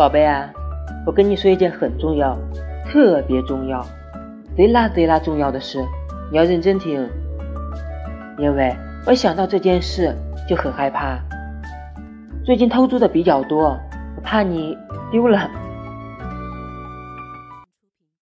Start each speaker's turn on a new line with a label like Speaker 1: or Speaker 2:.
Speaker 1: 宝贝啊我跟你说一件很重要特别重要贼拉贼拉重要的事你要认真听。因为我想到这件事就很害怕最近偷猪的比较多我怕你丢了。